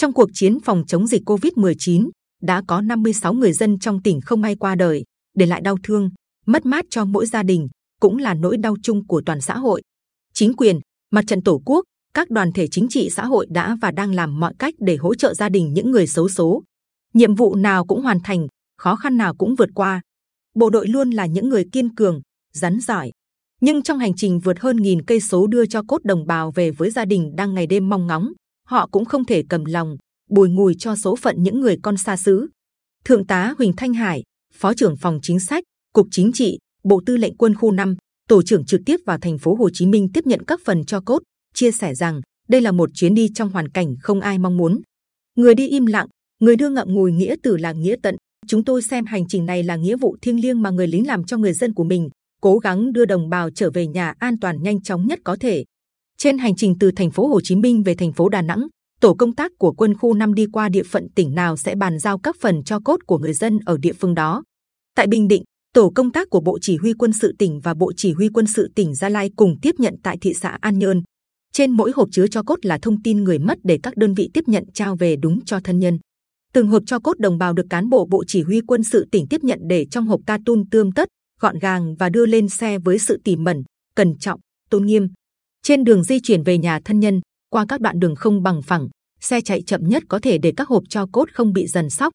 Trong cuộc chiến phòng chống dịch Covid-19, đã có 56 người dân trong tỉnh không may qua đời, để lại đau thương, mất mát cho mỗi gia đình, cũng là nỗi đau chung của toàn xã hội. Chính quyền, mặt trận tổ quốc, các đoàn thể chính trị xã hội đã và đang làm mọi cách để hỗ trợ gia đình những người xấu số. Nhiệm vụ nào cũng hoàn thành, khó khăn nào cũng vượt qua. Bộ đội luôn là những người kiên cường, rắn giỏi. Nhưng trong hành trình vượt hơn nghìn cây số đưa cho cốt đồng bào về với gia đình đang ngày đêm mong ngóng, họ cũng không thể cầm lòng, bùi ngùi cho số phận những người con xa xứ. Thượng tá Huỳnh Thanh Hải, Phó trưởng phòng chính sách, Cục Chính trị, Bộ Tư lệnh Quân khu 5, tổ trưởng trực tiếp vào thành phố Hồ Chí Minh tiếp nhận các phần cho cốt, chia sẻ rằng đây là một chuyến đi trong hoàn cảnh không ai mong muốn. Người đi im lặng, người đưa ngậm ngùi nghĩa tử là nghĩa tận. Chúng tôi xem hành trình này là nghĩa vụ thiêng liêng mà người lính làm cho người dân của mình, cố gắng đưa đồng bào trở về nhà an toàn nhanh chóng nhất có thể. Trên hành trình từ thành phố Hồ Chí Minh về thành phố Đà Nẵng, tổ công tác của quân khu 5 đi qua địa phận tỉnh nào sẽ bàn giao các phần cho cốt của người dân ở địa phương đó. Tại Bình Định, tổ công tác của Bộ Chỉ huy Quân sự tỉnh và Bộ Chỉ huy Quân sự tỉnh Gia Lai cùng tiếp nhận tại thị xã An Nhơn. Trên mỗi hộp chứa cho cốt là thông tin người mất để các đơn vị tiếp nhận trao về đúng cho thân nhân. Từng hộp cho cốt đồng bào được cán bộ Bộ Chỉ huy Quân sự tỉnh tiếp nhận để trong hộp ca tun tươm tất, gọn gàng và đưa lên xe với sự tỉ mẩn, cẩn trọng, tôn nghiêm. Trên đường di chuyển về nhà thân nhân, qua các đoạn đường không bằng phẳng, xe chạy chậm nhất có thể để các hộp cho cốt không bị dần sóc.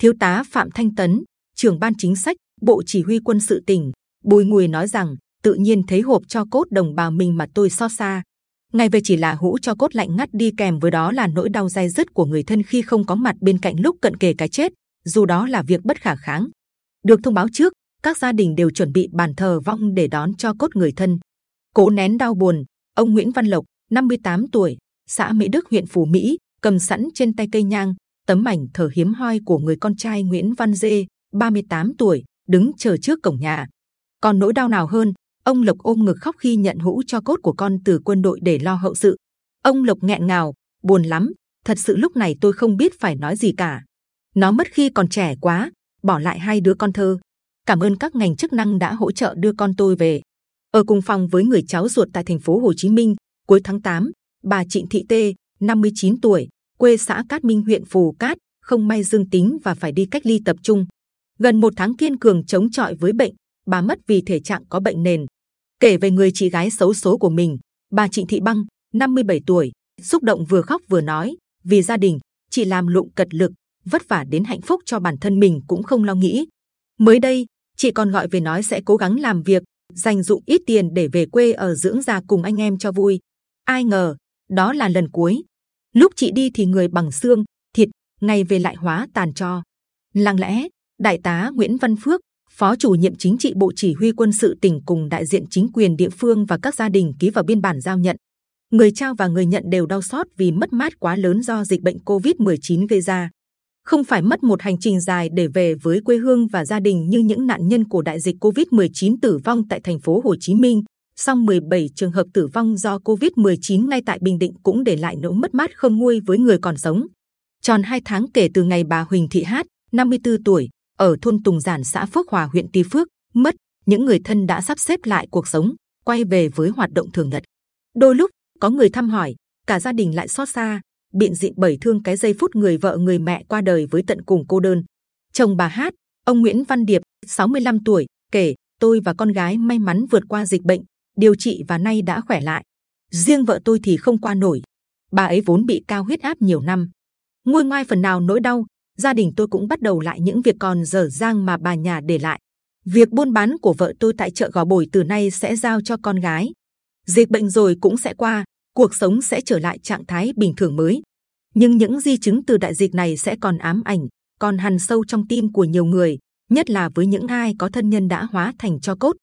Thiếu tá Phạm Thanh Tấn, trưởng ban chính sách, Bộ Chỉ huy Quân sự tỉnh, bùi ngùi nói rằng tự nhiên thấy hộp cho cốt đồng bào mình mà tôi so xa. Ngày về chỉ là hũ cho cốt lạnh ngắt đi kèm với đó là nỗi đau dai dứt của người thân khi không có mặt bên cạnh lúc cận kề cái chết, dù đó là việc bất khả kháng. Được thông báo trước, các gia đình đều chuẩn bị bàn thờ vong để đón cho cốt người thân. Cố nén đau buồn, ông Nguyễn Văn Lộc, 58 tuổi, xã Mỹ Đức, huyện Phú Mỹ, cầm sẵn trên tay cây nhang, tấm ảnh thờ hiếm hoi của người con trai Nguyễn Văn Dê, 38 tuổi, đứng chờ trước cổng nhà. Còn nỗi đau nào hơn, ông Lộc ôm ngực khóc khi nhận hũ cho cốt của con từ quân đội để lo hậu sự. Ông Lộc nghẹn ngào, buồn lắm. Thật sự lúc này tôi không biết phải nói gì cả. Nó mất khi còn trẻ quá, bỏ lại hai đứa con thơ. Cảm ơn các ngành chức năng đã hỗ trợ đưa con tôi về. Ở cùng phòng với người cháu ruột tại thành phố Hồ Chí Minh, cuối tháng 8, bà Trịnh Thị Tê, 59 tuổi, quê xã Cát Minh huyện Phù Cát, không may dương tính và phải đi cách ly tập trung. Gần một tháng kiên cường chống chọi với bệnh, bà mất vì thể trạng có bệnh nền. Kể về người chị gái xấu số của mình, bà Trịnh Thị Băng, 57 tuổi, xúc động vừa khóc vừa nói, vì gia đình, chị làm lụng cật lực, vất vả đến hạnh phúc cho bản thân mình cũng không lo nghĩ. Mới đây, chị còn gọi về nói sẽ cố gắng làm việc, dành dụng ít tiền để về quê ở dưỡng già cùng anh em cho vui. Ai ngờ, đó là lần cuối. Lúc chị đi thì người bằng xương, thịt, ngày về lại hóa tàn cho. Lặng lẽ, đại tá Nguyễn Văn Phước, phó chủ nhiệm chính trị bộ chỉ huy quân sự tỉnh cùng đại diện chính quyền địa phương và các gia đình ký vào biên bản giao nhận. Người trao và người nhận đều đau xót vì mất mát quá lớn do dịch bệnh Covid-19 gây ra. Không phải mất một hành trình dài để về với quê hương và gia đình như những nạn nhân của đại dịch Covid-19 tử vong tại thành phố Hồ Chí Minh. Song 17 trường hợp tử vong do Covid-19 ngay tại Bình Định cũng để lại nỗi mất mát không nguôi với người còn sống. Tròn 2 tháng kể từ ngày bà Huỳnh Thị Hát, 54 tuổi, ở thôn Tùng Giản xã Phước Hòa huyện Tuy Phước mất, những người thân đã sắp xếp lại cuộc sống, quay về với hoạt động thường nhật. Đôi lúc có người thăm hỏi, cả gia đình lại xót xa, biện diện bởi thương cái giây phút người vợ người mẹ qua đời với tận cùng cô đơn. Chồng bà Hát, ông Nguyễn Văn Điệp, 65 tuổi, kể tôi và con gái may mắn vượt qua dịch bệnh, điều trị và nay đã khỏe lại. Riêng vợ tôi thì không qua nổi. Bà ấy vốn bị cao huyết áp nhiều năm. Nguôi ngoai phần nào nỗi đau, gia đình tôi cũng bắt đầu lại những việc còn dở dang mà bà nhà để lại. Việc buôn bán của vợ tôi tại chợ Gò Bồi từ nay sẽ giao cho con gái. Dịch bệnh rồi cũng sẽ qua, cuộc sống sẽ trở lại trạng thái bình thường mới. Nhưng những di chứng từ đại dịch này sẽ còn ám ảnh, còn hằn sâu trong tim của nhiều người, nhất là với những ai có thân nhân đã hóa thành cho cốt.